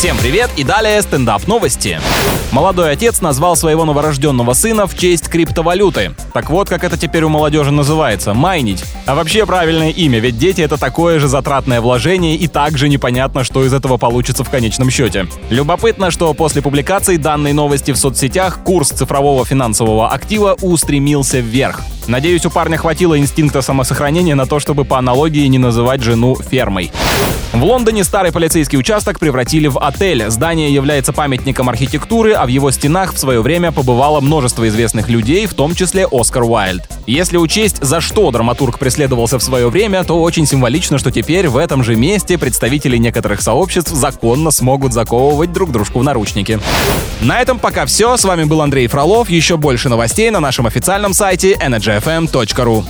Всем привет и далее стендап новости. Молодой отец назвал своего новорожденного сына в честь криптовалюты. Так вот, как это теперь у молодежи называется – майнить. А вообще правильное имя, ведь дети – это такое же затратное вложение и также непонятно, что из этого получится в конечном счете. Любопытно, что после публикации данной новости в соцсетях курс цифрового финансового актива устремился вверх. Надеюсь, у парня хватило инстинкта самосохранения на то, чтобы по аналогии не называть жену фермой. В Лондоне старый полицейский участок превратили в отель. Здание является памятником архитектуры, а в его стенах в свое время побывало множество известных людей, в том числе Оскар Уайльд. Если учесть, за что драматург преследовался в свое время, то очень символично, что теперь в этом же месте представители некоторых сообществ законно смогут заковывать друг дружку в наручники. На этом пока все. С вами был Андрей Фролов. Еще больше новостей на нашем официальном сайте energyfm.ru.